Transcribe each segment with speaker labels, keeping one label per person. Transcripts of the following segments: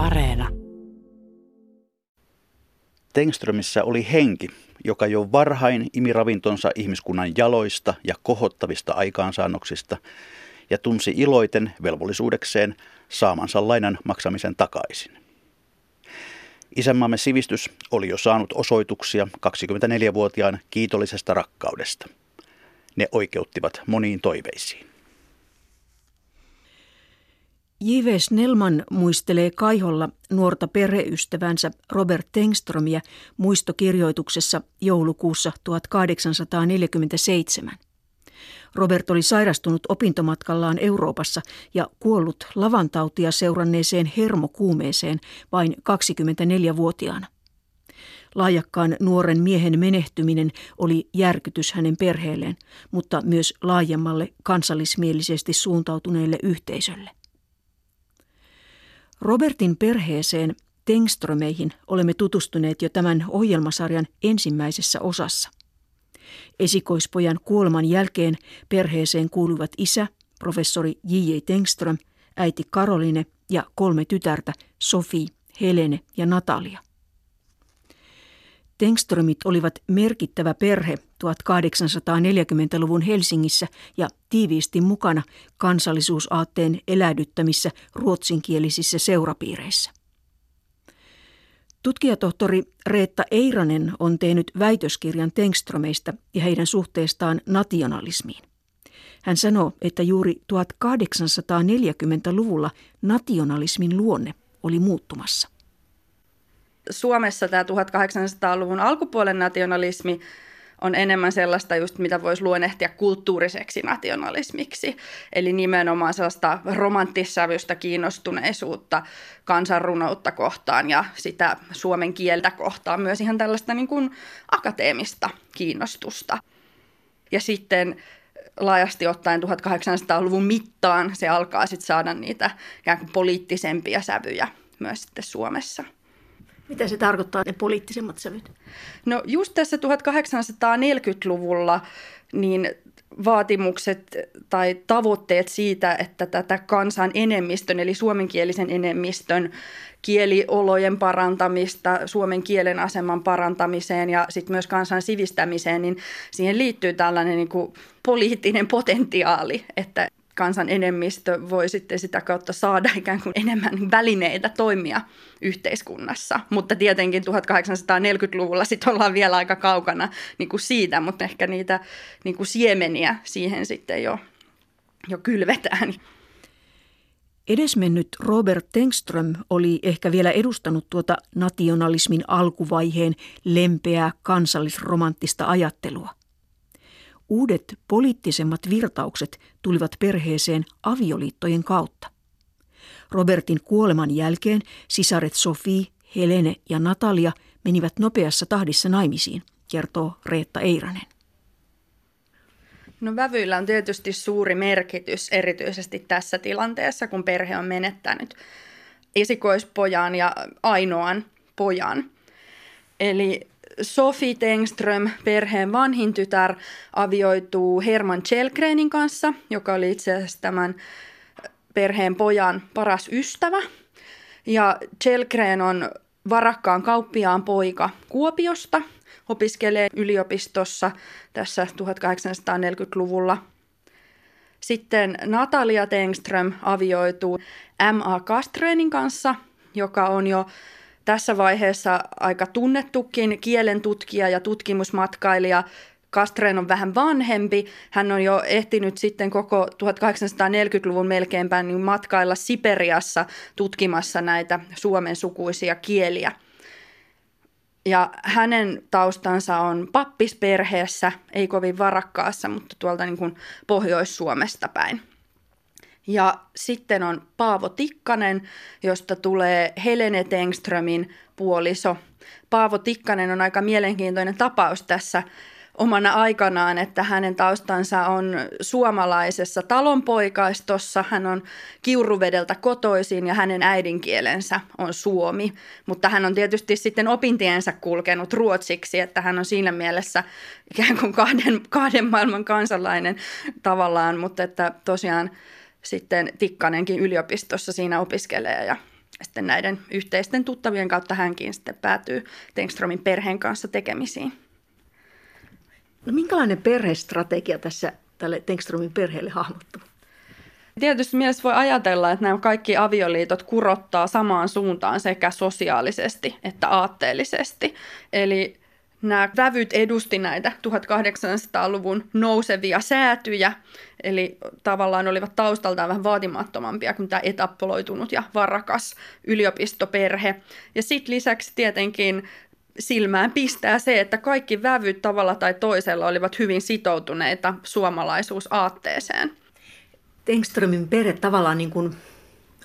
Speaker 1: Areena.
Speaker 2: Tengströmissä oli henki, joka jo varhain imi ravintonsa ihmiskunnan jaloista ja kohottavista aikaansaannoksista ja tunsi iloiten velvollisuudekseen saamansa lainan maksamisen takaisin. Isänmaamme sivistys oli jo saanut osoituksia 24-vuotiaan kiitollisesta rakkaudesta. Ne oikeuttivat moniin toiveisiin.
Speaker 3: J.V. Snellman muistelee Kaiholla nuorta perheystävänsä Robert Tengströmiä muistokirjoituksessa joulukuussa 1847. Robert oli sairastunut opintomatkallaan Euroopassa ja kuollut lavantautia seuranneeseen hermokuumeeseen vain 24-vuotiaana. Laajakkaan nuoren miehen menehtyminen oli järkytys hänen perheelleen, mutta myös laajemmalle kansallismielisesti suuntautuneelle yhteisölle. Robertin perheeseen Tengströmeihin olemme tutustuneet jo tämän ohjelmasarjan ensimmäisessä osassa. Esikoispojan kuoleman jälkeen perheeseen kuuluvat isä, professori J.J. Tengström, äiti Karoline ja kolme tytärtä, Sofi, Helene ja Natalia. Tengströmit olivat merkittävä perhe 1840-luvun Helsingissä ja tiiviisti mukana kansallisuusaatteen elädyttämissä ruotsinkielisissä seurapiireissä. Tutkijatohtori Reetta Eiranen on tehnyt väitöskirjan Tengströmeistä ja heidän suhteestaan nationalismiin. Hän sanoo, että juuri 1840-luvulla nationalismin luonne oli muuttumassa.
Speaker 4: Suomessa tämä 1800-luvun alkupuolen nationalismi on enemmän sellaista just, mitä voisi luonnehtia kulttuuriseksi nationalismiksi. Eli nimenomaan sellaista romanttissävystä kiinnostuneisuutta kansanrunoutta kohtaan ja sitä suomen kieltä kohtaan myös ihan tällaista niin kuin akateemista kiinnostusta. Ja sitten laajasti ottaen 1800-luvun mittaan se alkaa sitten saada niitä ikään kuin poliittisempia sävyjä myös sitten Suomessa.
Speaker 3: Mitä se tarkoittaa, ne poliittisemmat sävyt?
Speaker 4: No just tässä 1840-luvulla niin vaatimukset tai tavoitteet siitä, että tätä kansan enemmistön, eli suomenkielisen enemmistön kieliolojen parantamista, suomen kielen aseman parantamiseen ja sitten myös kansan sivistämiseen, niin siihen liittyy tällainen niin kuin poliittinen potentiaali, että kansan enemmistö voi sitten sitä kautta saada ikään kuin enemmän välineitä toimia yhteiskunnassa. Mutta tietenkin 1840-luvulla sitten ollaan vielä aika kaukana niin kuin siitä, mutta ehkä niitä niin kuin siemeniä siihen sitten jo, jo kylvetään.
Speaker 3: Edesmennyt Robert Tengström oli ehkä vielä edustanut tuota nationalismin alkuvaiheen lempeää kansallisromanttista ajattelua. Uudet poliittisemmat virtaukset tulivat perheeseen avioliittojen kautta. Robertin kuoleman jälkeen sisaret Sofi, Helene ja Natalia menivät nopeassa tahdissa naimisiin, kertoo Reetta Eiranen.
Speaker 4: No vävyillä on tietysti suuri merkitys erityisesti tässä tilanteessa, kun perhe on menettänyt esikoispojan ja ainoan pojan. Eli Sofi Tengström, perheen vanhin tytär, avioituu Herman Chelgrenin kanssa, joka oli itse asiassa tämän perheen pojan paras ystävä. Ja Chelgren on varakkaan kauppiaan poika Kuopiosta, opiskelee yliopistossa tässä 1840-luvulla. Sitten Natalia Tengström avioituu M.A. Kastrenin kanssa, joka on jo tässä vaiheessa aika tunnettukin kielen tutkija ja tutkimusmatkailija. Kastren on vähän vanhempi. Hän on jo ehtinyt sitten koko 1840-luvun melkeinpä niin matkailla Siperiassa tutkimassa näitä suomen sukuisia kieliä. Ja hänen taustansa on pappisperheessä, ei kovin varakkaassa, mutta tuolta niin kuin Pohjois-Suomesta päin. Ja sitten on Paavo Tikkanen, josta tulee Helene Tengströmin puoliso. Paavo Tikkanen on aika mielenkiintoinen tapaus tässä omana aikanaan, että hänen taustansa on suomalaisessa talonpoikaistossa. Hän on Kiuruvedeltä kotoisin ja hänen äidinkielensä on suomi. Mutta hän on tietysti sitten opintiensä kulkenut ruotsiksi, että hän on siinä mielessä ikään kuin kahden, kahden maailman kansalainen tavallaan, mutta että tosiaan sitten Tikkanenkin yliopistossa siinä opiskelee ja sitten näiden yhteisten tuttavien kautta hänkin sitten päätyy Tengströmin perheen kanssa tekemisiin.
Speaker 3: No minkälainen perhestrategia tässä tälle Tengströmin perheelle hahmottuu?
Speaker 4: Tietysti mielessä voi ajatella, että nämä kaikki avioliitot kurottaa samaan suuntaan sekä sosiaalisesti että aatteellisesti. Eli nämä vävyt edusti näitä 1800-luvun nousevia säätyjä, eli tavallaan olivat taustaltaan vähän vaatimattomampia kuin tämä etappoloitunut ja varakas yliopistoperhe. Ja sitten lisäksi tietenkin silmään pistää se, että kaikki vävyt tavalla tai toisella olivat hyvin sitoutuneita suomalaisuusaatteeseen.
Speaker 3: Engströmin perhe tavallaan niin kuin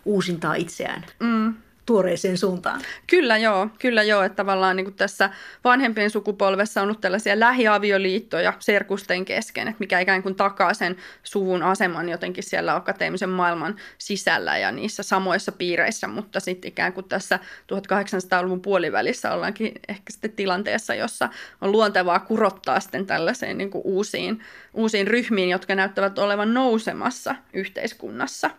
Speaker 3: uusintaa itseään. Mm tuoreeseen suuntaan.
Speaker 4: Kyllä joo, kyllä joo, että tavallaan niin kuin tässä vanhempien sukupolvessa on ollut tällaisia lähiavioliittoja serkusten kesken, että mikä ikään kuin takaa sen suvun aseman jotenkin siellä akateemisen maailman sisällä ja niissä samoissa piireissä, mutta sitten ikään kuin tässä 1800-luvun puolivälissä ollaankin ehkä sitten tilanteessa, jossa on luontevaa kurottaa sitten tällaiseen niin kuin uusiin, uusiin ryhmiin, jotka näyttävät olevan nousemassa yhteiskunnassa.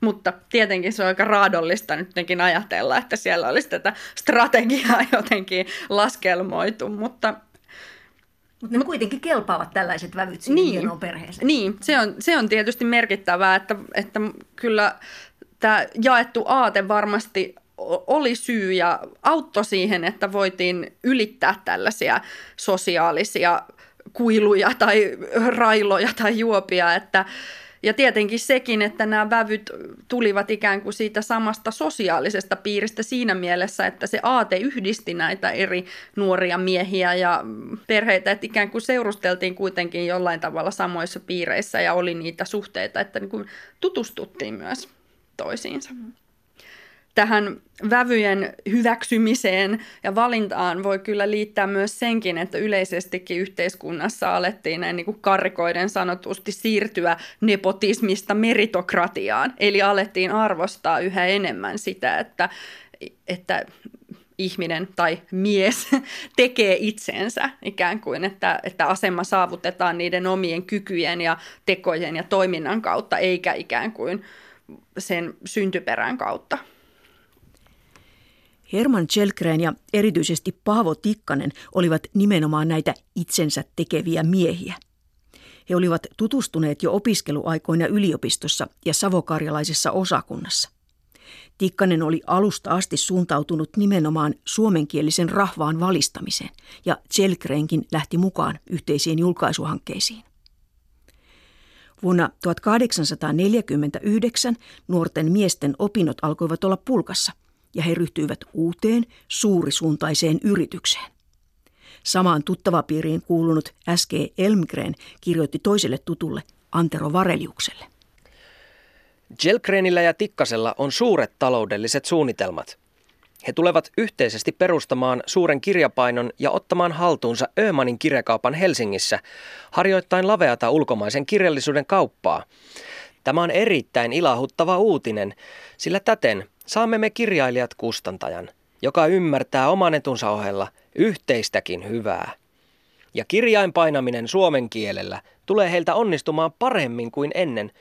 Speaker 4: Mutta tietenkin se on aika raadollista nytkin ajatella, että siellä olisi tätä strategiaa jotenkin laskelmoitu, mutta
Speaker 3: mutta ne kuitenkin kelpaavat tällaiset vävyt siihen niin, hienoon perheeseen.
Speaker 4: Niin, se on, se on tietysti merkittävää, että, että kyllä tämä jaettu aate varmasti oli syy ja auttoi siihen, että voitiin ylittää tällaisia sosiaalisia kuiluja tai railoja tai juopia, että, ja tietenkin sekin, että nämä vävyt tulivat ikään kuin siitä samasta sosiaalisesta piiristä siinä mielessä, että se aate yhdisti näitä eri nuoria miehiä ja perheitä, että ikään kuin seurusteltiin kuitenkin jollain tavalla samoissa piireissä ja oli niitä suhteita, että niin kuin tutustuttiin myös toisiinsa. Tähän vävyjen hyväksymiseen ja valintaan voi kyllä liittää myös senkin, että yleisestikin yhteiskunnassa alettiin näin niin kuin karikoiden sanotusti siirtyä nepotismista meritokratiaan. Eli alettiin arvostaa yhä enemmän sitä, että, että ihminen tai mies tekee itsensä ikään kuin, että, että asema saavutetaan niiden omien kykyjen ja tekojen ja toiminnan kautta, eikä ikään kuin sen syntyperän kautta.
Speaker 3: Herman Chelgren ja erityisesti Paavo Tikkanen olivat nimenomaan näitä itsensä tekeviä miehiä. He olivat tutustuneet jo opiskeluaikoina yliopistossa ja savokarjalaisessa osakunnassa. Tikkanen oli alusta asti suuntautunut nimenomaan suomenkielisen rahvaan valistamiseen ja Chelgrenkin lähti mukaan yhteisiin julkaisuhankkeisiin. Vuonna 1849 nuorten miesten opinnot alkoivat olla pulkassa – ja he ryhtyivät uuteen, suurisuuntaiseen yritykseen. Samaan tuttavapiiriin kuulunut S.G. Elmgren kirjoitti toiselle tutulle Antero Vareliukselle.
Speaker 1: Jelgrenillä ja Tikkasella on suuret taloudelliset suunnitelmat. He tulevat yhteisesti perustamaan suuren kirjapainon ja ottamaan haltuunsa Öhmanin kirjakaupan Helsingissä, harjoittain laveata ulkomaisen kirjallisuuden kauppaa. Tämä on erittäin ilahuttava uutinen, sillä täten Saamme me kirjailijat kustantajan, joka ymmärtää oman etunsa ohella yhteistäkin hyvää. Ja kirjain painaminen suomen kielellä tulee heiltä onnistumaan paremmin kuin ennen,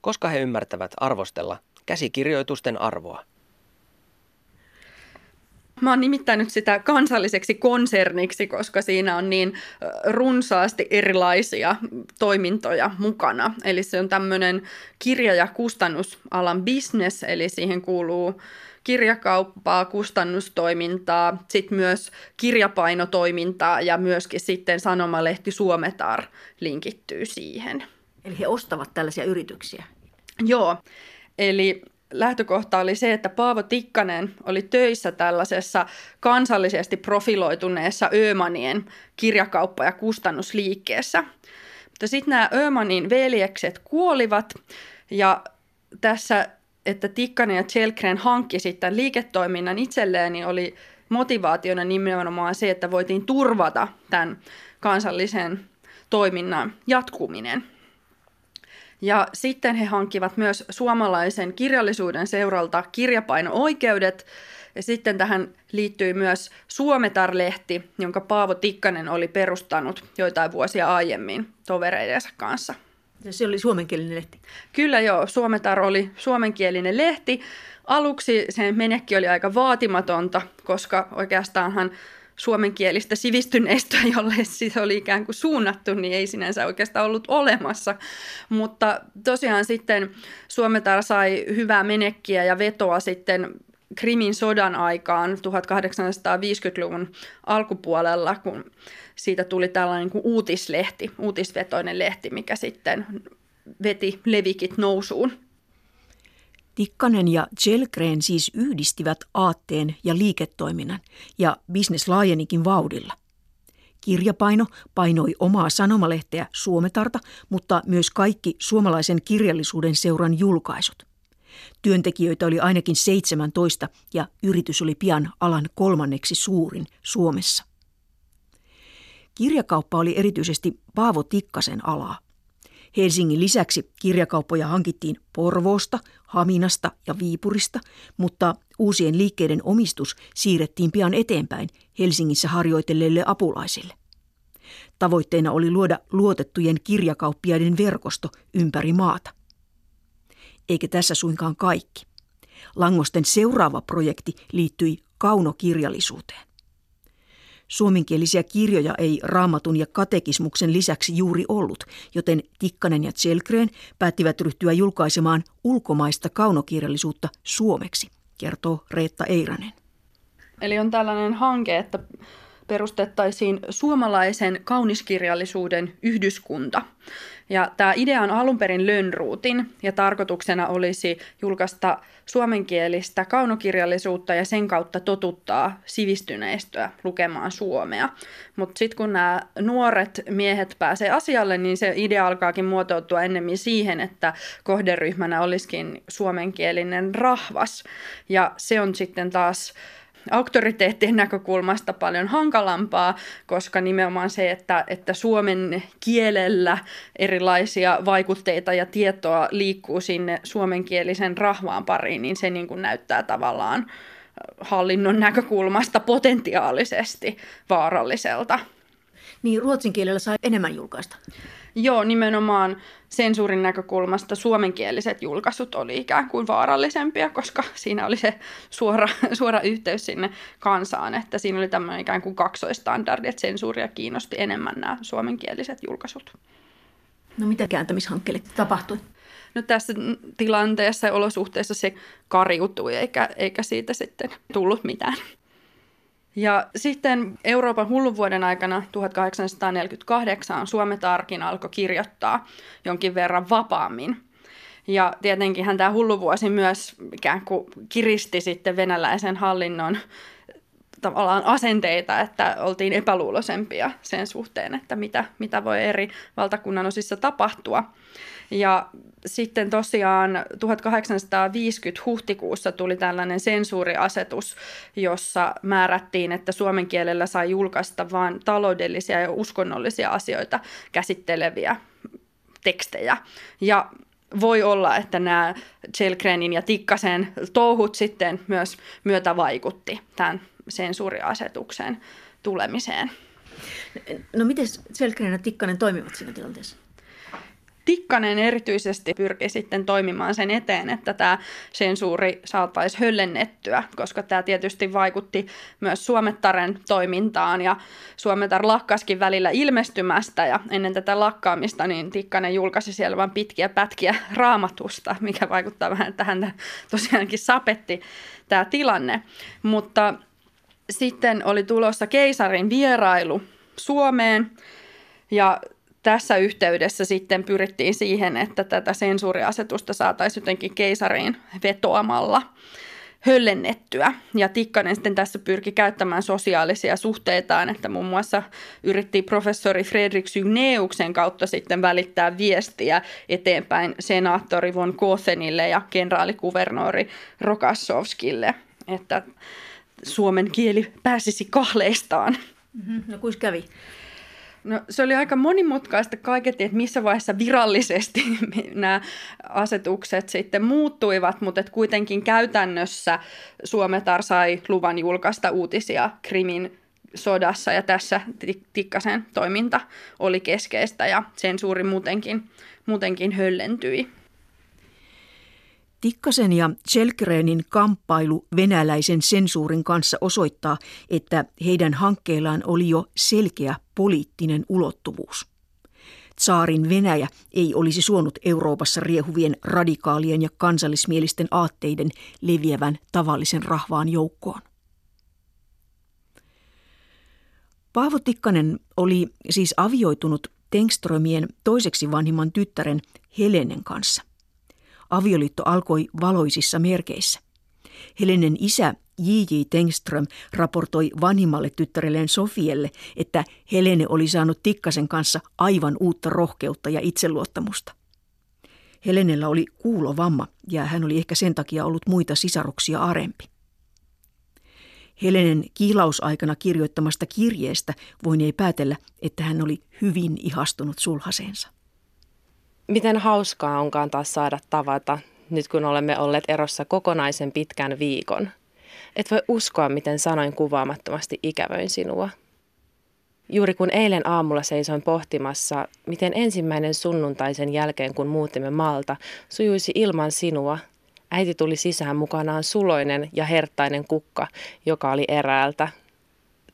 Speaker 1: koska he ymmärtävät arvostella käsikirjoitusten arvoa.
Speaker 4: Mä oon nimittänyt sitä kansalliseksi konserniksi, koska siinä on niin runsaasti erilaisia toimintoja mukana. Eli se on tämmöinen kirja- ja kustannusalan business, eli siihen kuuluu kirjakauppaa, kustannustoimintaa, sitten myös kirjapainotoimintaa ja myöskin sitten sanomalehti Suometar linkittyy siihen.
Speaker 3: Eli he ostavat tällaisia yrityksiä?
Speaker 4: Joo, eli lähtökohta oli se, että Paavo Tikkanen oli töissä tällaisessa kansallisesti profiloituneessa Ömanien kirjakauppa- ja kustannusliikkeessä. Mutta sitten nämä Ömanin veljekset kuolivat ja tässä, että Tikkanen ja Chelgren hankki sitten liiketoiminnan itselleen, niin oli motivaationa nimenomaan se, että voitiin turvata tämän kansallisen toiminnan jatkuminen – ja sitten he hankkivat myös suomalaisen kirjallisuuden seuralta kirjapaino-oikeudet. Ja sitten tähän liittyy myös Suometar-lehti, jonka Paavo Tikkanen oli perustanut joitain vuosia aiemmin tovereidensa kanssa.
Speaker 3: Ja se oli suomenkielinen lehti?
Speaker 4: Kyllä joo, Suometar oli suomenkielinen lehti. aluksi se menekki oli aika vaatimatonta, koska oikeastaanhan suomenkielistä sivistyneistöä, jolle se oli ikään kuin suunnattu, niin ei sinänsä oikeastaan ollut olemassa. Mutta tosiaan sitten Suometar sai hyvää menekkiä ja vetoa sitten Krimin sodan aikaan 1850-luvun alkupuolella, kun siitä tuli tällainen kuin uutislehti, uutisvetoinen lehti, mikä sitten veti levikit nousuun.
Speaker 3: Tikkanen ja Jelgren siis yhdistivät aatteen ja liiketoiminnan, ja bisnes laajenikin vauhdilla. Kirjapaino painoi omaa sanomalehteä Suometarta, mutta myös kaikki suomalaisen kirjallisuuden seuran julkaisut. Työntekijöitä oli ainakin 17 ja yritys oli pian alan kolmanneksi suurin Suomessa. Kirjakauppa oli erityisesti Paavo Tikkasen alaa. Helsingin lisäksi kirjakauppoja hankittiin Porvoosta, Haminasta ja Viipurista, mutta uusien liikkeiden omistus siirrettiin pian eteenpäin Helsingissä harjoitelleille apulaisille. Tavoitteena oli luoda luotettujen kirjakauppiaiden verkosto ympäri maata. Eikä tässä suinkaan kaikki. Langosten seuraava projekti liittyi kaunokirjallisuuteen. Suomenkielisiä kirjoja ei raamatun ja katekismuksen lisäksi juuri ollut, joten Tikkanen ja Tselkreen päättivät ryhtyä julkaisemaan ulkomaista kaunokirjallisuutta suomeksi, kertoo Reetta Eiranen.
Speaker 4: Eli on tällainen hanke, että perustettaisiin suomalaisen kauniskirjallisuuden yhdyskunta. Ja tämä idea on alun perin Lönnruutin ja tarkoituksena olisi julkaista suomenkielistä kaunokirjallisuutta ja sen kautta totuttaa sivistyneistöä lukemaan suomea. Mutta sitten kun nämä nuoret miehet pääsee asialle, niin se idea alkaakin muotoutua ennemmin siihen, että kohderyhmänä olisikin suomenkielinen rahvas. Ja se on sitten taas auktoriteettien näkökulmasta paljon hankalampaa, koska nimenomaan se, että, että suomen kielellä erilaisia vaikutteita ja tietoa liikkuu sinne suomenkielisen rahvaan pariin, niin se niin kuin näyttää tavallaan hallinnon näkökulmasta potentiaalisesti vaaralliselta.
Speaker 3: Niin ruotsin kielellä sai enemmän julkaista.
Speaker 4: Joo, nimenomaan sensuurin näkökulmasta suomenkieliset julkaisut oli ikään kuin vaarallisempia, koska siinä oli se suora, suora yhteys sinne kansaan, että siinä oli tämmöinen ikään kuin kaksoistandardi, että sensuuria kiinnosti enemmän nämä suomenkieliset julkaisut.
Speaker 3: No mitä kääntämishankkeelle tapahtui?
Speaker 4: No tässä tilanteessa ja olosuhteessa se kariutui eikä, eikä siitä sitten tullut mitään. Ja sitten Euroopan hulluvuoden aikana 1848 Suometarkin alkoi kirjoittaa jonkin verran vapaammin. Ja tietenkin tämä hulluvuosi myös ikään kuin kiristi sitten venäläisen hallinnon tavallaan asenteita, että oltiin epäluuloisempia sen suhteen, että mitä, mitä voi eri valtakunnan osissa tapahtua. Ja sitten tosiaan 1850 huhtikuussa tuli tällainen sensuuriasetus, jossa määrättiin, että suomen kielellä sai julkaista vain taloudellisia ja uskonnollisia asioita käsitteleviä tekstejä. Ja voi olla, että nämä Chelgrenin ja Tikkasen touhut sitten myös myötä vaikutti tämän sensuuriasetuksen tulemiseen.
Speaker 3: No miten Chelgren ja Tikkanen toimivat siinä tilanteessa?
Speaker 4: Tikkanen erityisesti pyrki sitten toimimaan sen eteen, että tämä sensuuri saataisiin höllennettyä, koska tämä tietysti vaikutti myös Suomettaren toimintaan ja Suometar lakkaskin välillä ilmestymästä ja ennen tätä lakkaamista niin Tikkanen julkaisi siellä vain pitkiä pätkiä raamatusta, mikä vaikuttaa vähän tähän tosiaankin sapetti tämä tilanne. Mutta sitten oli tulossa keisarin vierailu Suomeen ja tässä yhteydessä sitten pyrittiin siihen, että tätä sensuuriasetusta saataisiin jotenkin keisariin vetoamalla höllennettyä. Ja Tikkanen sitten tässä pyrki käyttämään sosiaalisia suhteitaan, että muun muassa yritti professori Fredrik Sygneuksen kautta sitten välittää viestiä eteenpäin senaattori von Kothenille ja kenraalikuvernori Rokassovskille, että suomen kieli pääsisi kahleistaan.
Speaker 3: Mm-hmm. No kuinka kävi?
Speaker 4: No, se oli aika monimutkaista kaiketi, että missä vaiheessa virallisesti nämä asetukset sitten muuttuivat, mutta että kuitenkin käytännössä Suometar sai luvan julkaista uutisia Krimin sodassa ja tässä Tikkasen toiminta oli keskeistä ja sensuuri muutenkin, muutenkin höllentyi.
Speaker 3: Tikkasen ja Chelgrenin kamppailu venäläisen sensuurin kanssa osoittaa, että heidän hankkeillaan oli jo selkeä poliittinen ulottuvuus. Tsaarin Venäjä ei olisi suonut Euroopassa riehuvien radikaalien ja kansallismielisten aatteiden leviävän tavallisen rahvaan joukkoon. Paavo Tikkanen oli siis avioitunut Tengströmien toiseksi vanhimman tyttären Helenen kanssa. Avioliitto alkoi valoisissa merkeissä. Helenen isä J.J. Tengström raportoi vanhimmalle tyttärelleen Sofielle, että Helene oli saanut Tikkasen kanssa aivan uutta rohkeutta ja itseluottamusta. Helenellä oli kuulovamma ja hän oli ehkä sen takia ollut muita sisaruksia arempi. Helenen kiilausaikana kirjoittamasta kirjeestä voinee päätellä, että hän oli hyvin ihastunut sulhaseensa.
Speaker 5: Miten hauskaa onkaan taas saada tavata, nyt kun olemme olleet erossa kokonaisen pitkän viikon. Et voi uskoa, miten sanoin kuvaamattomasti ikävöin sinua. Juuri kun eilen aamulla seisoin pohtimassa, miten ensimmäinen sunnuntaisen jälkeen, kun muutimme maalta, sujuisi ilman sinua, äiti tuli sisään mukanaan suloinen ja hertainen kukka, joka oli eräältä.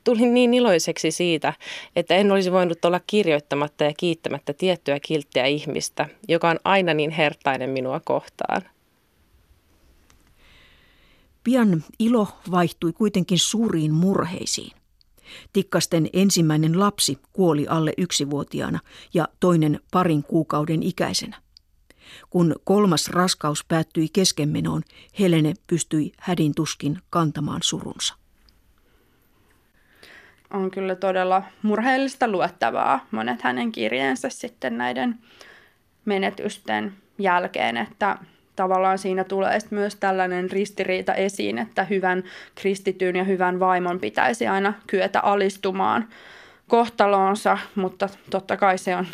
Speaker 5: Tulin niin iloiseksi siitä, että en olisi voinut olla kirjoittamatta ja kiittämättä tiettyä kilttiä ihmistä, joka on aina niin hertainen minua kohtaan.
Speaker 3: Pian ilo vaihtui kuitenkin suuriin murheisiin. Tikkasten ensimmäinen lapsi kuoli alle yksivuotiaana ja toinen parin kuukauden ikäisenä. Kun kolmas raskaus päättyi keskenmenoon, Helene pystyi hädin tuskin kantamaan surunsa.
Speaker 4: On kyllä todella murheellista luettavaa monet hänen kirjeensä sitten näiden menetysten jälkeen, että tavallaan siinä tulee myös tällainen ristiriita esiin, että hyvän kristityn ja hyvän vaimon pitäisi aina kyetä alistumaan kohtaloonsa, mutta totta kai se on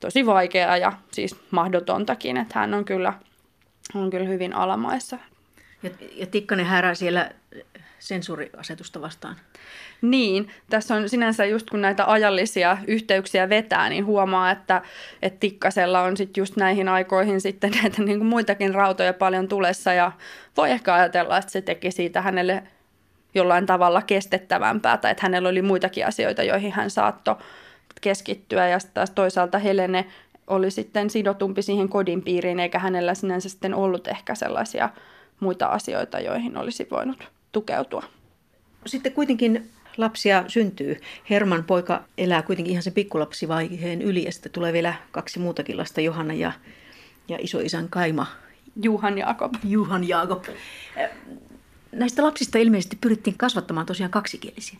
Speaker 4: tosi vaikeaa ja siis mahdotontakin, että hän on kyllä, on kyllä hyvin alamaissa.
Speaker 3: Ja, ja Tikkanen härää siellä sensuuriasetusta vastaan.
Speaker 4: Niin, tässä on sinänsä just kun näitä ajallisia yhteyksiä vetää, niin huomaa, että, että Tikkasella on sitten just näihin aikoihin sitten näitä niin kuin muitakin rautoja paljon tulessa ja voi ehkä ajatella, että se teki siitä hänelle jollain tavalla kestettävämpää tai että hänellä oli muitakin asioita, joihin hän saattoi keskittyä ja taas toisaalta Helene oli sitten sidotumpi siihen kodin piiriin eikä hänellä sinänsä sitten ollut ehkä sellaisia muita asioita, joihin olisi voinut tukeutua.
Speaker 3: Sitten kuitenkin lapsia syntyy. Herman poika elää kuitenkin ihan sen pikkulapsivaiheen yli ja sitten tulee vielä kaksi muutakin lasta, Johanna ja, ja isoisän Kaima.
Speaker 4: Juhan Jaakob.
Speaker 3: Juhan Jaakob. Näistä lapsista ilmeisesti pyrittiin kasvattamaan tosiaan kaksikielisiä.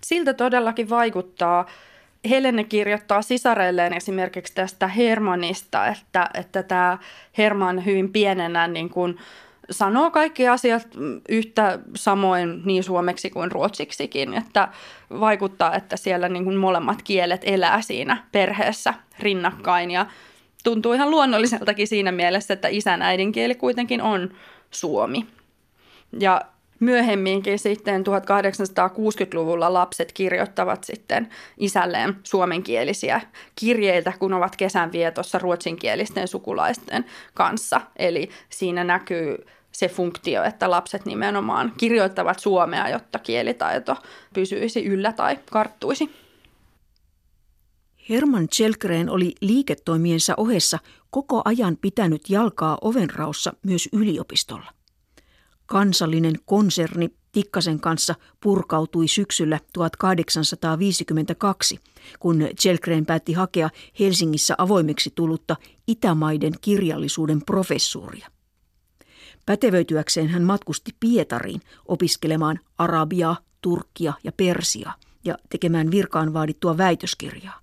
Speaker 4: Siltä todellakin vaikuttaa. Helene kirjoittaa sisareilleen esimerkiksi tästä Hermanista, että, että tämä Herman hyvin pienenä niin kuin sanoo kaikki asiat yhtä samoin niin suomeksi kuin ruotsiksikin, että vaikuttaa, että siellä niin kuin molemmat kielet elää siinä perheessä rinnakkain ja tuntuu ihan luonnolliseltakin siinä mielessä, että isän äidinkieli kuitenkin on suomi. Ja myöhemminkin sitten 1860-luvulla lapset kirjoittavat sitten isälleen suomenkielisiä kirjeitä, kun ovat kesänvietossa ruotsinkielisten sukulaisten kanssa. Eli siinä näkyy se funktio, että lapset nimenomaan kirjoittavat suomea, jotta kielitaito pysyisi yllä tai karttuisi.
Speaker 3: Herman Chelgren oli liiketoimiensa ohessa koko ajan pitänyt jalkaa ovenraussa myös yliopistolla. Kansallinen konserni Tikkasen kanssa purkautui syksyllä 1852, kun Chelgren päätti hakea Helsingissä avoimeksi tullutta Itämaiden kirjallisuuden professuuria. Pätevöityäkseen hän matkusti Pietariin opiskelemaan arabiaa, turkkia ja persia ja tekemään virkaan vaadittua väitöskirjaa.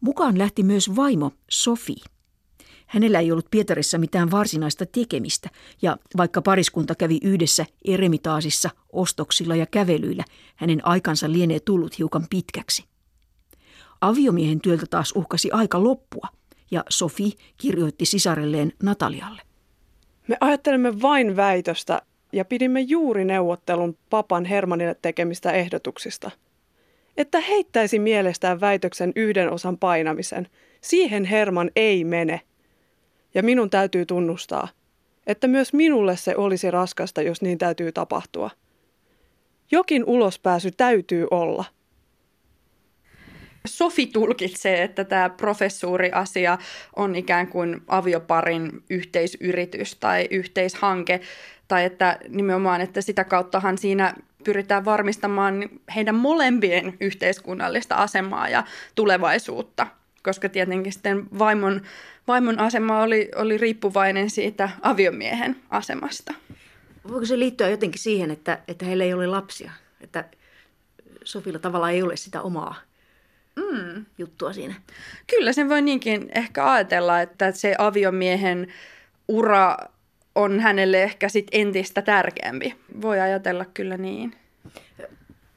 Speaker 3: Mukaan lähti myös vaimo Sofi. Hänellä ei ollut Pietarissa mitään varsinaista tekemistä, ja vaikka pariskunta kävi yhdessä eremitaasissa, ostoksilla ja kävelyillä, hänen aikansa lienee tullut hiukan pitkäksi. Aviomiehen työltä taas uhkasi aika loppua, ja Sofi kirjoitti sisarelleen Natalialle.
Speaker 6: Me ajattelemme vain väitöstä ja pidimme juuri neuvottelun papan Hermanille tekemistä ehdotuksista. Että heittäisi mielestään väitöksen yhden osan painamisen. Siihen Herman ei mene. Ja minun täytyy tunnustaa, että myös minulle se olisi raskasta, jos niin täytyy tapahtua. Jokin ulospääsy täytyy olla.
Speaker 4: Sofi tulkitsee, että tämä professuuriasia on ikään kuin avioparin yhteisyritys tai yhteishanke, tai että nimenomaan, että sitä kauttahan siinä pyritään varmistamaan heidän molempien yhteiskunnallista asemaa ja tulevaisuutta, koska tietenkin sitten vaimon, vaimon asema oli, oli riippuvainen siitä aviomiehen asemasta.
Speaker 3: Voiko se liittyä jotenkin siihen, että, että heillä ei ole lapsia? Että Sofilla tavallaan ei ole sitä omaa mm. juttua siinä.
Speaker 4: Kyllä sen voi niinkin ehkä ajatella, että se aviomiehen ura on hänelle ehkä sit entistä tärkeämpi. Voi ajatella kyllä niin.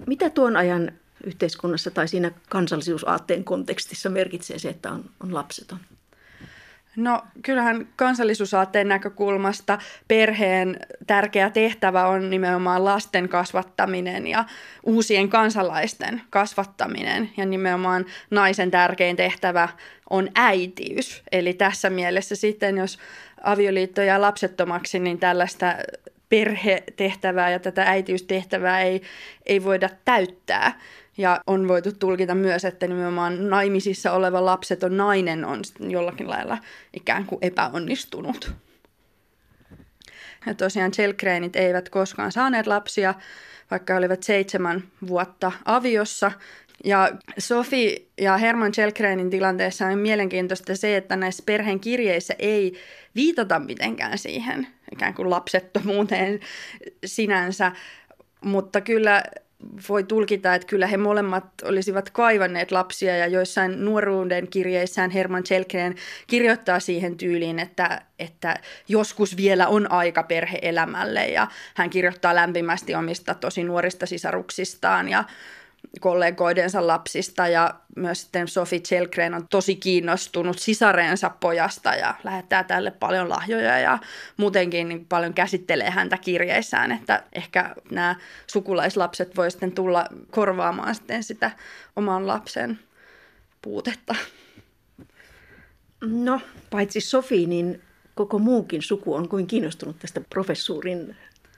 Speaker 3: Mitä tuon ajan yhteiskunnassa tai siinä kansallisuusaatteen kontekstissa merkitsee se, että on, on lapseton?
Speaker 4: No kyllähän kansallisuusaatteen näkökulmasta perheen tärkeä tehtävä on nimenomaan lasten kasvattaminen ja uusien kansalaisten kasvattaminen. Ja nimenomaan naisen tärkein tehtävä on äitiys. Eli tässä mielessä sitten, jos avioliitto jää lapsettomaksi, niin tällaista perhetehtävää ja tätä äitiystehtävää ei, ei voida täyttää. Ja on voitu tulkita myös, että nimenomaan naimisissa oleva lapseton nainen on jollakin lailla ikään kuin epäonnistunut. Ja tosiaan Chelkreenit eivät koskaan saaneet lapsia, vaikka olivat seitsemän vuotta aviossa. Ja Sofi ja Herman Chelkreenin tilanteessa on mielenkiintoista se, että näissä perheen kirjeissä ei viitata mitenkään siihen ikään kuin lapsettomuuteen sinänsä, mutta kyllä voi tulkita, että kyllä he molemmat olisivat kaivanneet lapsia ja joissain nuoruuden kirjeissään Herman Chelkren kirjoittaa siihen tyyliin, että, että joskus vielä on aika perheelämälle ja hän kirjoittaa lämpimästi omista tosi nuorista sisaruksistaan ja kollegoidensa lapsista ja myös sitten Sophie Chelgren on tosi kiinnostunut sisareensa pojasta ja lähettää tälle paljon lahjoja ja muutenkin niin paljon käsittelee häntä kirjeissään, että ehkä nämä sukulaislapset voi sitten tulla korvaamaan sitten sitä oman lapsen puutetta.
Speaker 3: No, paitsi Sofi, niin koko muukin suku on kuin kiinnostunut tästä professuurin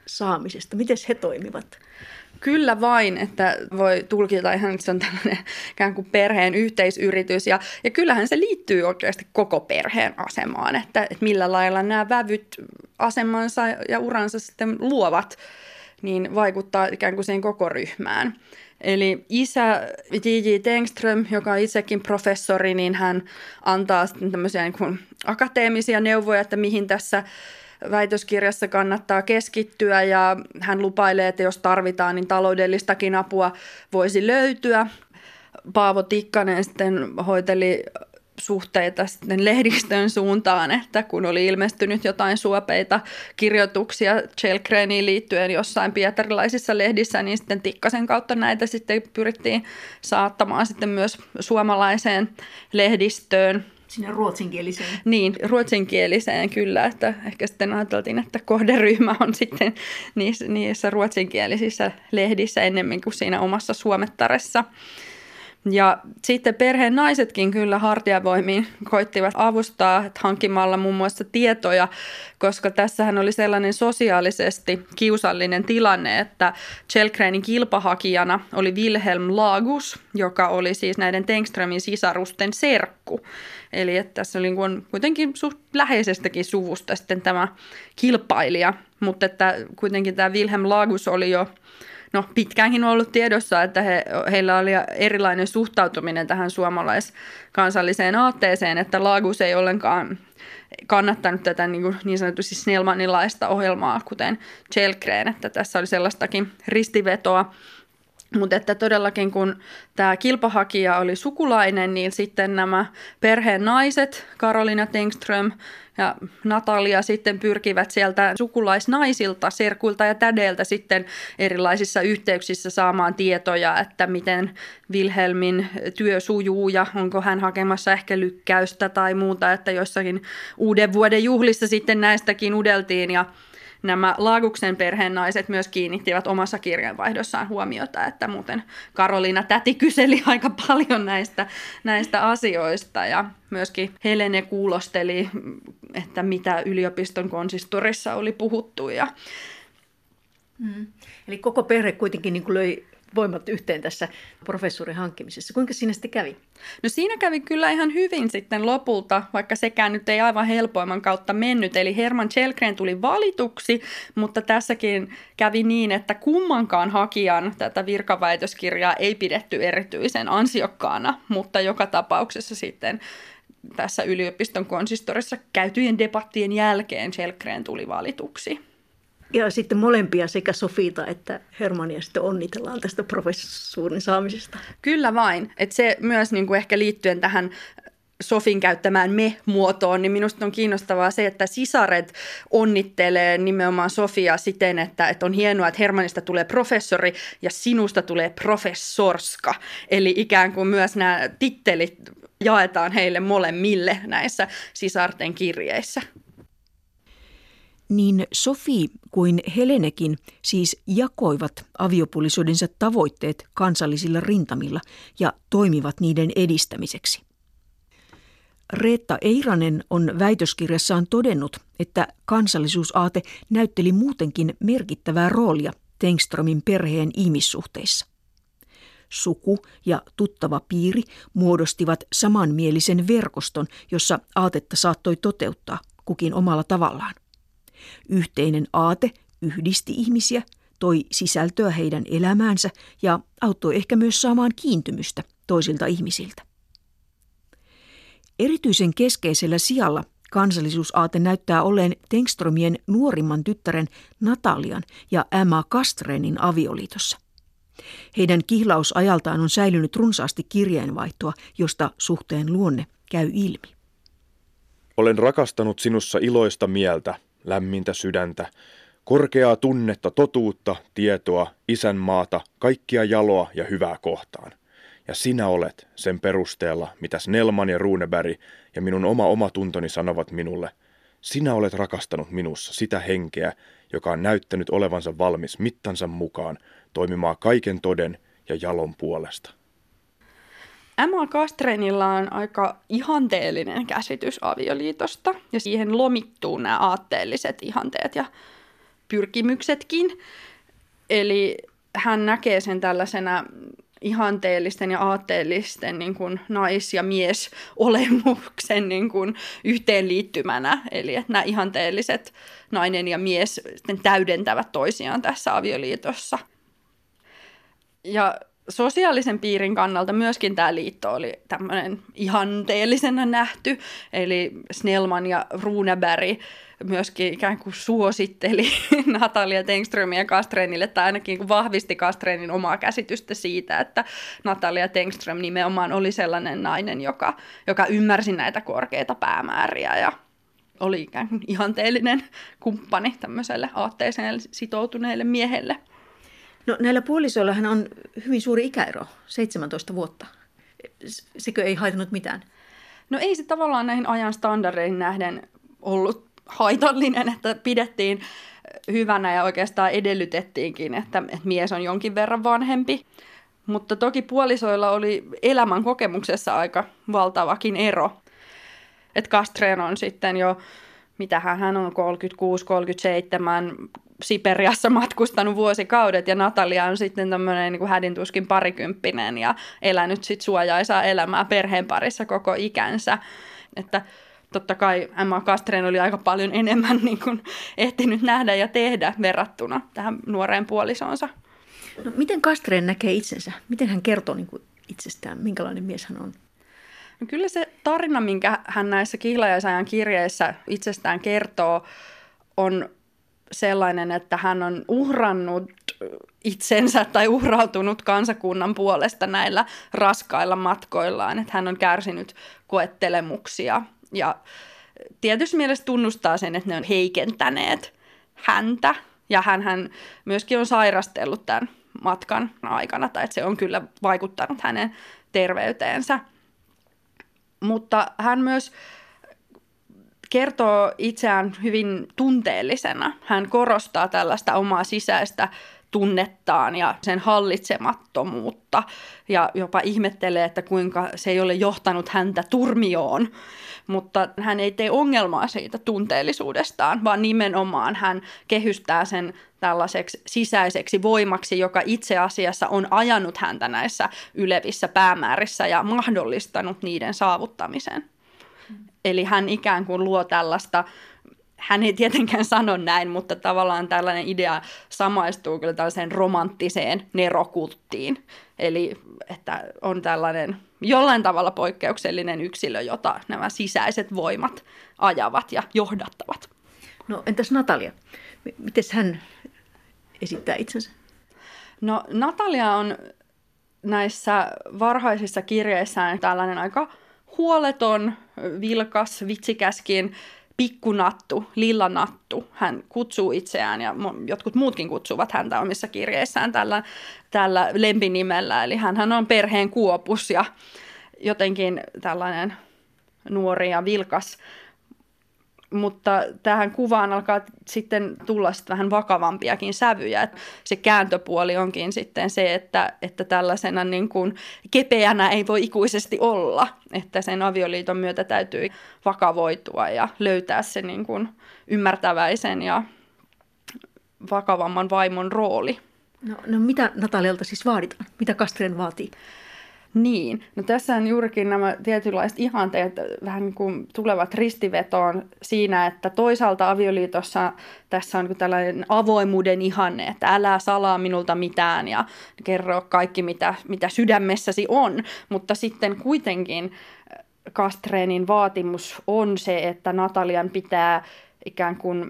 Speaker 3: saamisesta. Miten he toimivat?
Speaker 4: Kyllä vain, että voi tulkita ihan, että se on tällainen ikään kuin perheen yhteisyritys. Ja, ja kyllähän se liittyy oikeasti koko perheen asemaan, että, että millä lailla nämä vävyt asemansa ja uransa sitten luovat, niin vaikuttaa ikään kuin siihen koko ryhmään. Eli isä J.J. Tengström, joka on itsekin professori, niin hän antaa sitten tämmöisiä niin kuin akateemisia neuvoja, että mihin tässä väitöskirjassa kannattaa keskittyä ja hän lupailee, että jos tarvitaan, niin taloudellistakin apua voisi löytyä. Paavo Tikkanen sitten hoiteli suhteita sitten lehdistön suuntaan, että kun oli ilmestynyt jotain suopeita kirjoituksia Chelkreniin liittyen jossain pietarilaisissa lehdissä, niin sitten Tikkasen kautta näitä sitten pyrittiin saattamaan sitten myös suomalaiseen lehdistöön.
Speaker 3: Sinne ruotsinkieliseen.
Speaker 4: Niin, ruotsinkieliseen kyllä, että ehkä sitten ajateltiin, että kohderyhmä on sitten niissä, niissä ruotsinkielisissä lehdissä ennemmin kuin siinä omassa suomettaressa. Ja sitten perheen naisetkin kyllä hartiavoimiin koittivat avustaa hankkimalla muun muassa tietoja, koska tässähän oli sellainen sosiaalisesti kiusallinen tilanne, että Chelkreinin kilpahakijana oli Wilhelm Lagus, joka oli siis näiden Tengströmin sisarusten serkku. Eli että tässä oli kuitenkin suht läheisestäkin suvusta sitten tämä kilpailija, mutta että kuitenkin tämä Wilhelm Lagus oli jo no, pitkäänkin ollut tiedossa, että he, heillä oli erilainen suhtautuminen tähän suomalaiskansalliseen aatteeseen, että Lagus ei ollenkaan kannattanut tätä niin, kuin niin sanotusti Snellmanilaista ohjelmaa, kuten Chelkreen, että tässä oli sellaistakin ristivetoa. Mutta että todellakin kun tämä kilpahakija oli sukulainen, niin sitten nämä perheen naiset, Karolina Tengström ja Natalia sitten pyrkivät sieltä sukulaisnaisilta, serkuilta ja tädeiltä sitten erilaisissa yhteyksissä saamaan tietoja, että miten Wilhelmin työ sujuu ja onko hän hakemassa ehkä lykkäystä tai muuta, että jossakin uuden vuoden juhlissa sitten näistäkin udeltiin ja nämä Laaguksen perheen naiset myös kiinnittivät omassa kirjanvaihdossaan huomiota, että muuten Karoliina täti kyseli aika paljon näistä, näistä asioista ja myöskin Helene kuulosteli, että mitä yliopiston konsistorissa oli puhuttu ja
Speaker 3: Mm. Eli koko perhe kuitenkin niin kuin löi voimat yhteen tässä professorin hankkimisessa. Kuinka siinä sitten kävi?
Speaker 4: No siinä kävi kyllä ihan hyvin sitten lopulta, vaikka sekään nyt ei aivan helpoimman kautta mennyt. Eli Herman Chelgren tuli valituksi, mutta tässäkin kävi niin, että kummankaan hakijan tätä virkaväitöskirjaa ei pidetty erityisen ansiokkaana, mutta joka tapauksessa sitten tässä yliopiston konsistorissa käytyjen debattien jälkeen Chelgren tuli valituksi.
Speaker 3: Ja sitten molempia sekä Sofita että Hermania sitten onnitellaan tästä professuurin saamisesta.
Speaker 4: Kyllä vain. Että se myös niin kuin ehkä liittyen tähän Sofin käyttämään me-muotoon, niin minusta on kiinnostavaa se, että sisaret onnittelee nimenomaan Sofia siten, että, että on hienoa, että Hermanista tulee professori ja sinusta tulee professorska. Eli ikään kuin myös nämä tittelit jaetaan heille molemmille näissä sisarten kirjeissä
Speaker 3: niin Sofi kuin Helenekin siis jakoivat aviopuolisoidensa tavoitteet kansallisilla rintamilla ja toimivat niiden edistämiseksi. Reetta Eiranen on väitöskirjassaan todennut, että kansallisuusaate näytteli muutenkin merkittävää roolia Tengströmin perheen ihmissuhteissa. Suku ja tuttava piiri muodostivat samanmielisen verkoston, jossa aatetta saattoi toteuttaa kukin omalla tavallaan. Yhteinen aate yhdisti ihmisiä, toi sisältöä heidän elämäänsä ja auttoi ehkä myös saamaan kiintymystä toisilta ihmisiltä. Erityisen keskeisellä sijalla kansallisuusaate näyttää olleen Tengströmien nuorimman tyttären Natalian ja Emma Kastrenin avioliitossa. Heidän kihlausajaltaan on säilynyt runsaasti kirjeenvaihtoa, josta suhteen luonne käy ilmi.
Speaker 7: Olen rakastanut sinussa iloista mieltä, lämmintä sydäntä, korkeaa tunnetta, totuutta, tietoa, isänmaata, kaikkia jaloa ja hyvää kohtaan. Ja sinä olet sen perusteella, mitä Snellman ja Runeberg ja minun oma omatuntoni sanovat minulle. Sinä olet rakastanut minussa sitä henkeä, joka on näyttänyt olevansa valmis mittansa mukaan toimimaan kaiken toden ja jalon puolesta.
Speaker 4: Emma Kastrenilla on aika ihanteellinen käsitys avioliitosta ja siihen lomittuu nämä aatteelliset ihanteet ja pyrkimyksetkin. Eli hän näkee sen tällaisena ihanteellisten ja aatteellisten niin kuin nais- ja mies-olemuksen niin kuin yhteenliittymänä. Eli että nämä ihanteelliset nainen ja mies täydentävät toisiaan tässä avioliitossa. Ja sosiaalisen piirin kannalta myöskin tämä liitto oli tämmöinen ihanteellisena nähty, eli Snellman ja Runeberg myöskin ikään kuin suositteli Natalia Tengströmiä Kastrenille, tai ainakin vahvisti Kastrenin omaa käsitystä siitä, että Natalia Tengström nimenomaan oli sellainen nainen, joka, joka ymmärsi näitä korkeita päämääriä ja oli ikään kuin ihanteellinen kumppani tämmöiselle aatteeseen sitoutuneelle miehelle.
Speaker 3: No näillä puolisoillahan on hyvin suuri ikäero, 17 vuotta. Sekö ei haitannut mitään?
Speaker 4: No ei se tavallaan näihin ajan standardeihin nähden ollut haitallinen, että pidettiin hyvänä ja oikeastaan edellytettiinkin, että, että mies on jonkin verran vanhempi. Mutta toki puolisoilla oli elämän kokemuksessa aika valtavakin ero. Että Kastreen on sitten jo, mitä hän on, 36-37, Siperiassa matkustanut vuosikaudet ja Natalia on sitten tämmöinen niin hädintuskin parikymppinen ja elänyt sitten suojaisaa elämää perheen parissa koko ikänsä. Että totta kai Emma Kastren oli aika paljon enemmän niin kuin ehtinyt nähdä ja tehdä verrattuna tähän nuoreen puolisonsa.
Speaker 3: No, miten Kastren näkee itsensä? Miten hän kertoo niin kuin itsestään? Minkälainen mies hän on?
Speaker 4: No, kyllä se tarina, minkä hän näissä kihlajaisajan kirjeissä itsestään kertoo, on sellainen, että hän on uhrannut itsensä tai uhrautunut kansakunnan puolesta näillä raskailla matkoillaan, että hän on kärsinyt koettelemuksia. Ja tietysti mielessä tunnustaa sen, että ne on heikentäneet häntä. Ja hän, myöskin on sairastellut tämän matkan aikana tai että se on kyllä vaikuttanut hänen terveyteensä. Mutta hän myös kertoo itseään hyvin tunteellisena. Hän korostaa tällaista omaa sisäistä tunnettaan ja sen hallitsemattomuutta ja jopa ihmettelee, että kuinka se ei ole johtanut häntä turmioon. Mutta hän ei tee ongelmaa siitä tunteellisuudestaan, vaan nimenomaan hän kehystää sen tällaiseksi sisäiseksi voimaksi, joka itse asiassa on ajanut häntä näissä ylevissä päämäärissä ja mahdollistanut niiden saavuttamisen. Eli hän ikään kuin luo tällaista hän ei tietenkään sano näin, mutta tavallaan tällainen idea samaistuu kyllä tällaiseen romanttiseen nerokulttiin. Eli että on tällainen jollain tavalla poikkeuksellinen yksilö, jota nämä sisäiset voimat ajavat ja johdattavat.
Speaker 3: No entäs Natalia? Miten hän esittää itsensä?
Speaker 4: No Natalia on näissä varhaisissa kirjeissään tällainen aika huoleton, vilkas, vitsikäskin pikkunattu, lillanattu. Hän kutsuu itseään ja jotkut muutkin kutsuvat häntä omissa kirjeissään tällä, tällä lempinimellä. Eli hän on perheen kuopus ja jotenkin tällainen nuori ja vilkas mutta tähän kuvaan alkaa sitten tulla sitten vähän vakavampiakin sävyjä. Se kääntöpuoli onkin sitten se, että, että tällaisena niin kuin kepeänä ei voi ikuisesti olla, että sen avioliiton myötä täytyy vakavoitua ja löytää se niin kuin ymmärtäväisen ja vakavamman vaimon rooli.
Speaker 3: No, no mitä Natalialta siis vaaditaan? Mitä Kastreen vaatii?
Speaker 4: Niin, no tässä on juurikin nämä tietynlaiset ihanteet vähän niin kuin tulevat ristivetoon siinä, että toisaalta avioliitossa tässä on tällainen avoimuuden ihanne, että älä salaa minulta mitään ja kerro kaikki mitä, mitä sydämessäsi on, mutta sitten kuitenkin Kastreenin vaatimus on se, että Natalian pitää ikään kuin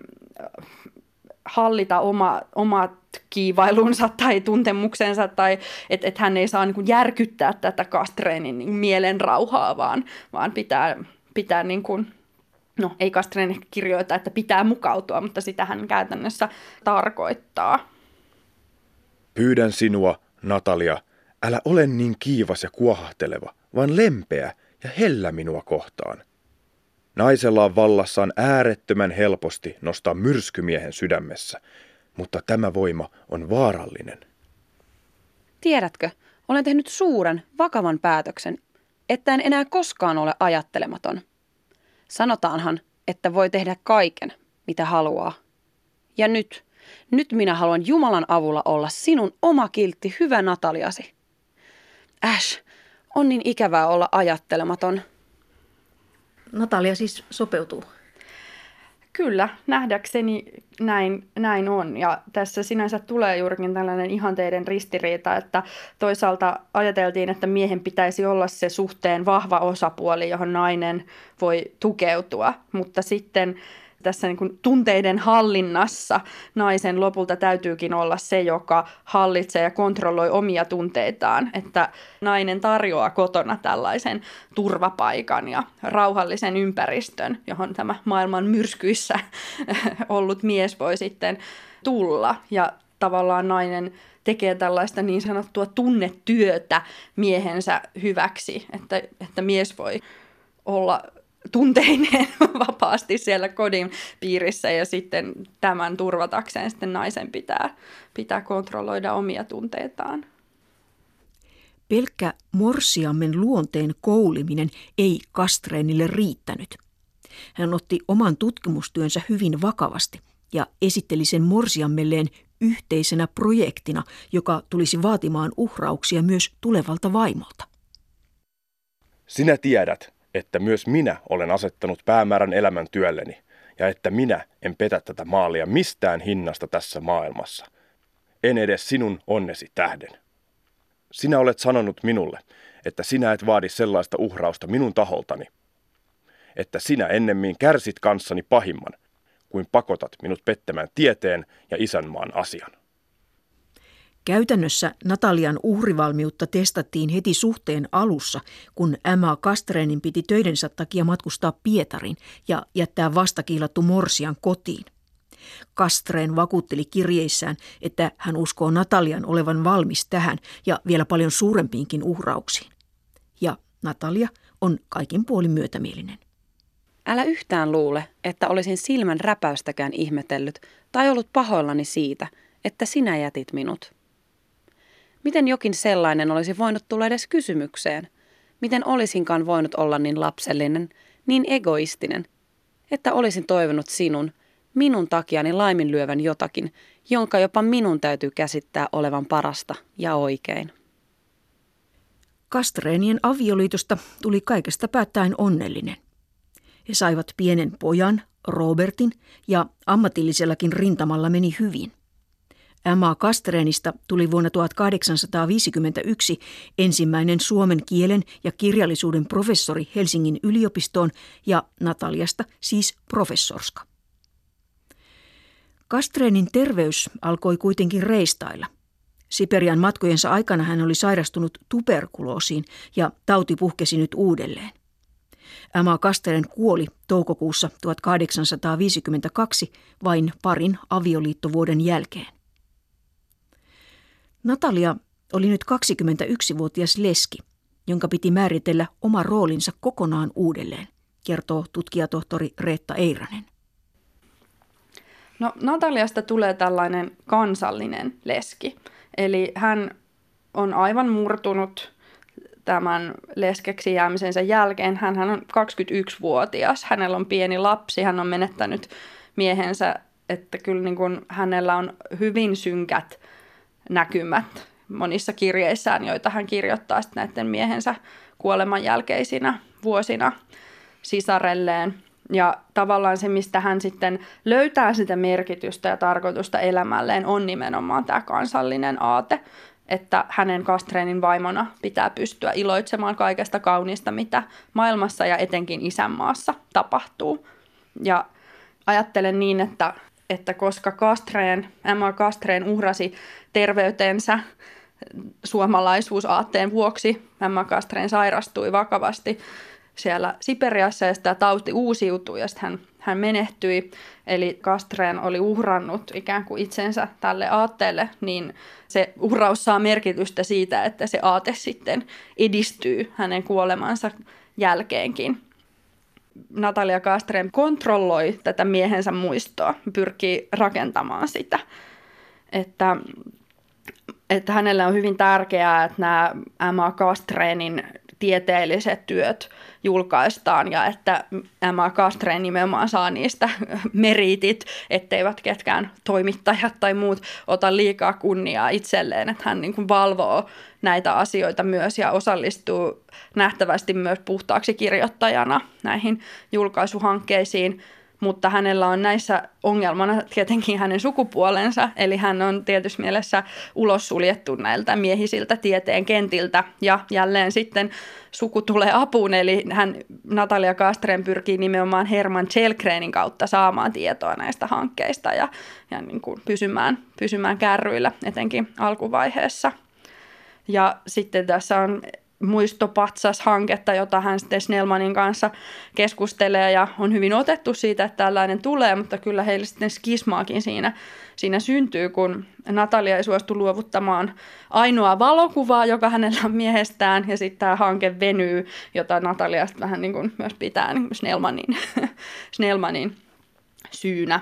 Speaker 4: hallita oma, omat kiivailunsa tai tuntemuksensa tai että et hän ei saa niin kuin järkyttää tätä Kastreenin niin mielen rauhaa, vaan, vaan pitää, pitää niin kuin, no ei Kastreen kirjoita, että pitää mukautua, mutta sitä hän käytännössä tarkoittaa.
Speaker 7: Pyydän sinua, Natalia, älä ole niin kiivas ja kuohahteleva, vaan lempeä ja hellä minua kohtaan. Naisella on vallassaan äärettömän helposti nostaa myrskymiehen sydämessä, mutta tämä voima on vaarallinen.
Speaker 8: Tiedätkö, olen tehnyt suuren, vakavan päätöksen, että en enää koskaan ole ajattelematon. Sanotaanhan, että voi tehdä kaiken, mitä haluaa. Ja nyt, nyt minä haluan Jumalan avulla olla sinun oma kiltti, hyvä Nataliasi. Ash, on niin ikävää olla ajattelematon.
Speaker 3: Natalia siis sopeutuu.
Speaker 4: Kyllä, nähdäkseni näin, näin on. Ja tässä sinänsä tulee juurikin tällainen ihanteiden ristiriita, että toisaalta ajateltiin, että miehen pitäisi olla se suhteen vahva osapuoli, johon nainen voi tukeutua, mutta sitten tässä niin kuin tunteiden hallinnassa naisen lopulta täytyykin olla se, joka hallitsee ja kontrolloi omia tunteitaan. Että nainen tarjoaa kotona tällaisen turvapaikan ja rauhallisen ympäristön, johon tämä maailman myrskyissä ollut mies voi sitten tulla. Ja tavallaan nainen tekee tällaista niin sanottua tunnetyötä miehensä hyväksi, että, että mies voi olla tunteineen vapaasti siellä kodin piirissä ja sitten tämän turvatakseen sitten naisen pitää, pitää kontrolloida omia tunteitaan.
Speaker 3: Pelkkä morsiammen luonteen kouliminen ei Kastreenille riittänyt. Hän otti oman tutkimustyönsä hyvin vakavasti ja esitteli sen morsiammelleen yhteisenä projektina, joka tulisi vaatimaan uhrauksia myös tulevalta vaimolta.
Speaker 7: Sinä tiedät, että myös minä olen asettanut päämäärän elämän työlleni ja että minä en petä tätä maalia mistään hinnasta tässä maailmassa. En edes sinun onnesi tähden. Sinä olet sanonut minulle, että sinä et vaadi sellaista uhrausta minun taholtani, että sinä ennemmin kärsit kanssani pahimman, kuin pakotat minut pettämään tieteen ja isänmaan asian.
Speaker 3: Käytännössä Natalian uhrivalmiutta testattiin heti suhteen alussa, kun Emma Kastrenin piti töidensä takia matkustaa Pietarin ja jättää vastakiilattu Morsian kotiin. Kastreen vakuutteli kirjeissään, että hän uskoo Natalian olevan valmis tähän ja vielä paljon suurempiinkin uhrauksiin. Ja Natalia on kaikin puolin myötämielinen.
Speaker 8: Älä yhtään luule, että olisin silmän räpäystäkään ihmetellyt tai ollut pahoillani siitä, että sinä jätit minut. Miten jokin sellainen olisi voinut tulla edes kysymykseen? Miten olisinkaan voinut olla niin lapsellinen, niin egoistinen, että olisin toivonut sinun, minun takiani laiminlyövän jotakin, jonka jopa minun täytyy käsittää olevan parasta ja oikein.
Speaker 3: Kastreenien avioliitosta tuli kaikesta päättäen onnellinen. He saivat pienen pojan, Robertin, ja ammatillisellakin rintamalla meni hyvin. Emma Kastreenista tuli vuonna 1851 ensimmäinen suomen kielen ja kirjallisuuden professori Helsingin yliopistoon ja Nataliasta siis professorska. Kastreenin terveys alkoi kuitenkin reistailla. Siperian matkojensa aikana hän oli sairastunut tuberkuloosiin ja tauti puhkesi nyt uudelleen. Emma Kastelen kuoli toukokuussa 1852 vain parin avioliittovuoden jälkeen. Natalia oli nyt 21-vuotias leski, jonka piti määritellä oma roolinsa kokonaan uudelleen, kertoo tutkijatohtori Reetta Eiranen.
Speaker 4: No Nataliasta tulee tällainen kansallinen leski. Eli hän on aivan murtunut tämän leskeksi jäämisensä jälkeen. Hän on 21-vuotias, hänellä on pieni lapsi, hän on menettänyt miehensä, että kyllä niin kuin hänellä on hyvin synkät näkymät monissa kirjeissään, joita hän kirjoittaa sitten näiden miehensä kuoleman jälkeisinä vuosina sisarelleen. Ja tavallaan se, mistä hän sitten löytää sitä merkitystä ja tarkoitusta elämälleen, on nimenomaan tämä kansallinen aate, että hänen Kastreenin vaimona pitää pystyä iloitsemaan kaikesta kaunista, mitä maailmassa ja etenkin isänmaassa tapahtuu. Ja ajattelen niin, että, että koska Kastreen, Emma Kastreen uhrasi terveytensä suomalaisuusaatteen vuoksi, Emma Kastreen sairastui vakavasti, siellä Siperiassa ja sitä tauti uusiutui ja sitten hän, hän menehtyi. Eli Kastreen oli uhrannut ikään kuin itsensä tälle aatteelle, niin se uhraus saa merkitystä siitä, että se aate sitten edistyy hänen kuolemansa jälkeenkin. Natalia Kastreen kontrolloi tätä miehensä muistoa, pyrkii rakentamaan sitä. Että, että hänelle on hyvin tärkeää, että nämä Emma Kastreenin tieteelliset työt julkaistaan ja että Emma Kastreen nimenomaan saa niistä meritit, etteivät ketkään toimittajat tai muut ota liikaa kunniaa itselleen, että hän niin kuin valvoo näitä asioita myös ja osallistuu nähtävästi myös puhtaaksi kirjoittajana näihin julkaisuhankkeisiin mutta hänellä on näissä ongelmana tietenkin hänen sukupuolensa, eli hän on tietysti mielessä ulos suljettu näiltä miehisiltä tieteen kentiltä, ja jälleen sitten suku tulee apuun, eli hän Natalia Kastren pyrkii nimenomaan Herman Chelgrenin kautta saamaan tietoa näistä hankkeista ja, ja niin kuin pysymään, pysymään kärryillä etenkin alkuvaiheessa. Ja sitten tässä on muistopatsas-hanketta, jota hän sitten Snellmanin kanssa keskustelee ja on hyvin otettu siitä, että tällainen tulee, mutta kyllä heille sitten skismaakin siinä, siinä syntyy, kun Natalia ei suostu luovuttamaan ainoa valokuvaa, joka hänellä on miehestään, ja sitten tämä hanke venyy, jota Natalia vähän niin kuin myös pitää niin Snellmanin, Snellmanin syynä.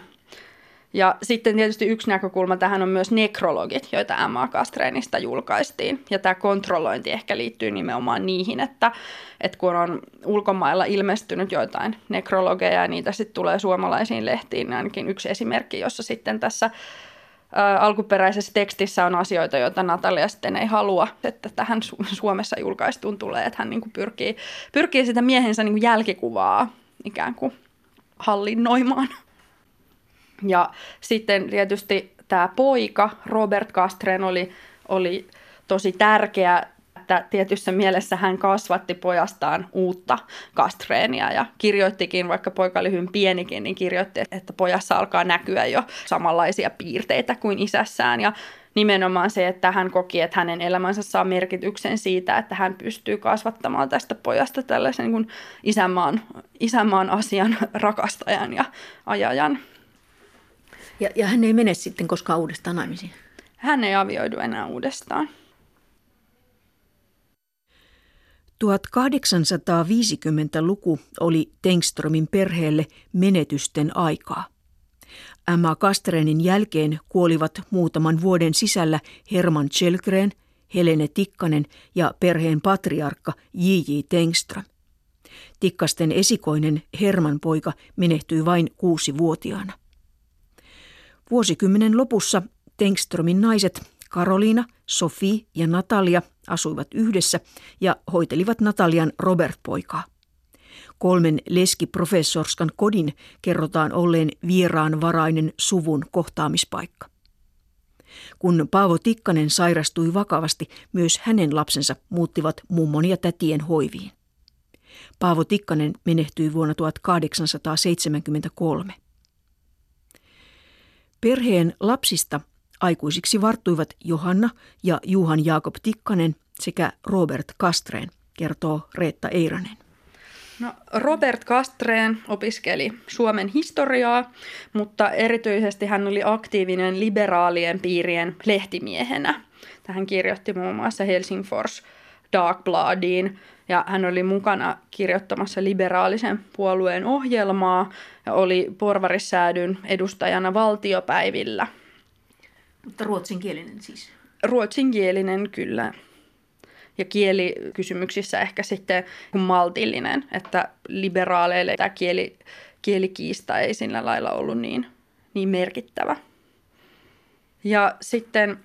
Speaker 4: Ja sitten tietysti yksi näkökulma tähän on myös nekrologit, joita Emma Kastreenista julkaistiin. Ja tämä kontrollointi ehkä liittyy nimenomaan niihin, että, että kun on ulkomailla ilmestynyt joitain nekrologeja ja niitä sitten tulee suomalaisiin lehtiin, niin ainakin yksi esimerkki, jossa sitten tässä alkuperäisessä tekstissä on asioita, joita Natalia sitten ei halua, että tähän Su- Suomessa julkaistuun tulee, että hän niin kuin pyrkii, pyrkii sitä miehensä niin kuin jälkikuvaa ikään kuin hallinnoimaan. Ja sitten tietysti tämä poika, Robert Castren, oli, oli tosi tärkeä, että tietyssä mielessä hän kasvatti pojastaan uutta Kastreenia ja kirjoittikin, vaikka poika oli hyvin pienikin, niin kirjoitti, että pojassa alkaa näkyä jo samanlaisia piirteitä kuin isässään ja nimenomaan se, että hän koki, että hänen elämänsä saa merkityksen siitä, että hän pystyy kasvattamaan tästä pojasta tällaisen niin kuin isänmaan, isänmaan asian rakastajan ja ajajan.
Speaker 3: Ja, ja hän ei mene sitten koskaan uudestaan naimisiin?
Speaker 4: Hän ei avioidu enää uudestaan.
Speaker 3: 1850-luku oli Tengströmin perheelle menetysten aikaa. Emma Kastrenin jälkeen kuolivat muutaman vuoden sisällä Herman Kjellgren, Helene Tikkanen ja perheen patriarkka J.J. Tengström. Tikkasten esikoinen Herman poika menehtyi vain kuusi-vuotiaana. Vuosikymmenen lopussa Tengströmin naiset Karoliina, Sofi ja Natalia asuivat yhdessä ja hoitelivat Natalian Robert-poikaa. Kolmen leskiprofessorskan kodin kerrotaan olleen vieraanvarainen suvun kohtaamispaikka. Kun Paavo Tikkanen sairastui vakavasti, myös hänen lapsensa muuttivat mummon ja tätien hoiviin. Paavo Tikkanen menehtyi vuonna 1873. Perheen lapsista aikuisiksi varttuivat Johanna ja Juhan Jaakob Tikkanen sekä Robert Kastreen, kertoo Reetta Eiranen.
Speaker 4: No, Robert Kastreen opiskeli Suomen historiaa, mutta erityisesti hän oli aktiivinen liberaalien piirien lehtimiehenä. Hän kirjoitti muun muassa Helsingfors Darkbladiin ja hän oli mukana kirjoittamassa liberaalisen puolueen ohjelmaa ja oli porvarissäädyn edustajana valtiopäivillä.
Speaker 3: Mutta ruotsinkielinen siis?
Speaker 4: Ruotsinkielinen kyllä ja kielikysymyksissä ehkä sitten maltillinen, että liberaaleille tämä kieli, kielikiista ei sillä lailla ollut niin, niin merkittävä. Ja sitten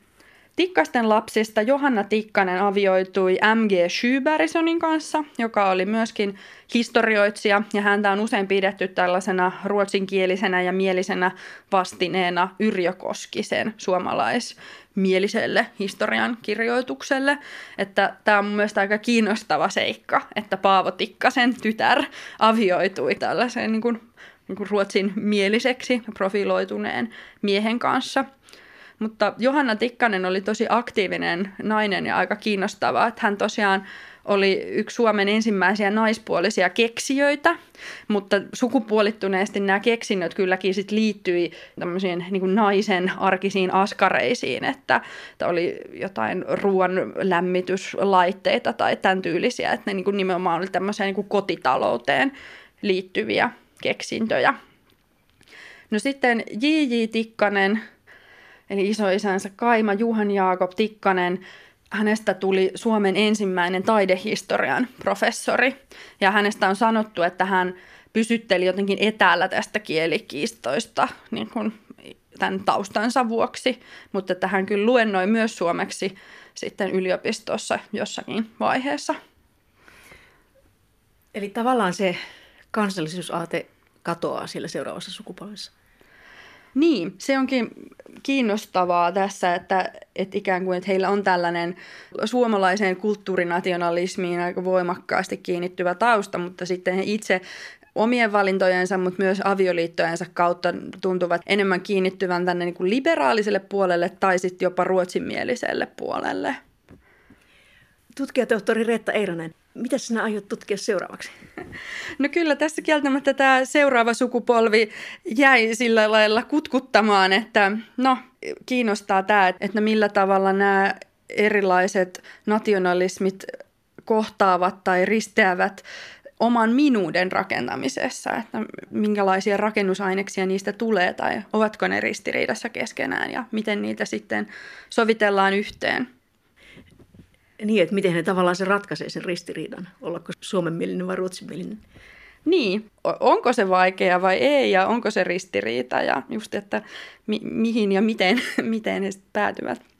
Speaker 4: Tikkasten lapsista Johanna Tikkanen avioitui M.G. Schuberisonin kanssa, joka oli myöskin historioitsija, ja häntä on usein pidetty tällaisena ruotsinkielisenä ja mielisenä vastineena Yrjö Koskisen suomalaismieliselle historian kirjoitukselle. Että tämä on mun mielestä aika kiinnostava seikka, että Paavo Tikkasen tytär avioitui tällaisen niin kuin, niin kuin ruotsin mieliseksi profiloituneen miehen kanssa – mutta Johanna Tikkanen oli tosi aktiivinen nainen ja aika kiinnostava, että hän tosiaan oli yksi Suomen ensimmäisiä naispuolisia keksijöitä, mutta sukupuolittuneesti nämä keksinnöt kylläkin sit liittyi tämmöisiin niin naisen arkisiin askareisiin, että, että oli jotain ruoan lämmityslaitteita tai tämän tyylisiä, että ne niin nimenomaan oli tämmöisiä niin kotitalouteen liittyviä keksintöjä. No sitten J.J. Tikkanen eli isoisänsä Kaima Juhan Jaakob Tikkanen, hänestä tuli Suomen ensimmäinen taidehistorian professori. Ja hänestä on sanottu, että hän pysytteli jotenkin etäällä tästä kielikiistoista niin kuin tämän taustansa vuoksi, mutta että hän kyllä luennoi myös suomeksi sitten yliopistossa jossakin vaiheessa.
Speaker 3: Eli tavallaan se kansallisuusaate katoaa siellä seuraavassa sukupolvessa.
Speaker 4: Niin, se onkin kiinnostavaa tässä, että, että ikään kuin että heillä on tällainen suomalaiseen kulttuurinationalismiin aika voimakkaasti kiinnittyvä tausta, mutta sitten he itse omien valintojensa, mutta myös avioliittojensa kautta tuntuvat enemmän kiinnittyvän tänne niin kuin liberaaliselle puolelle tai sitten jopa ruotsinmieliselle puolelle.
Speaker 3: Tutkijatohtori Reetta Eiranen, mitä sinä aiot tutkia seuraavaksi?
Speaker 4: No kyllä tässä kieltämättä tämä seuraava sukupolvi jäi sillä lailla kutkuttamaan, että no kiinnostaa tämä, että millä tavalla nämä erilaiset nationalismit kohtaavat tai risteävät oman minuuden rakentamisessa, että minkälaisia rakennusaineksia niistä tulee tai ovatko ne ristiriidassa keskenään ja miten niitä sitten sovitellaan yhteen.
Speaker 3: Niin, että miten ne tavallaan se ratkaisee sen ristiriidan, ollako suomenmielinen vai ruotsinmielinen.
Speaker 4: Niin, onko se vaikea vai ei ja onko se ristiriita ja just, että mi- mihin ja miten, miten ne päätyvät.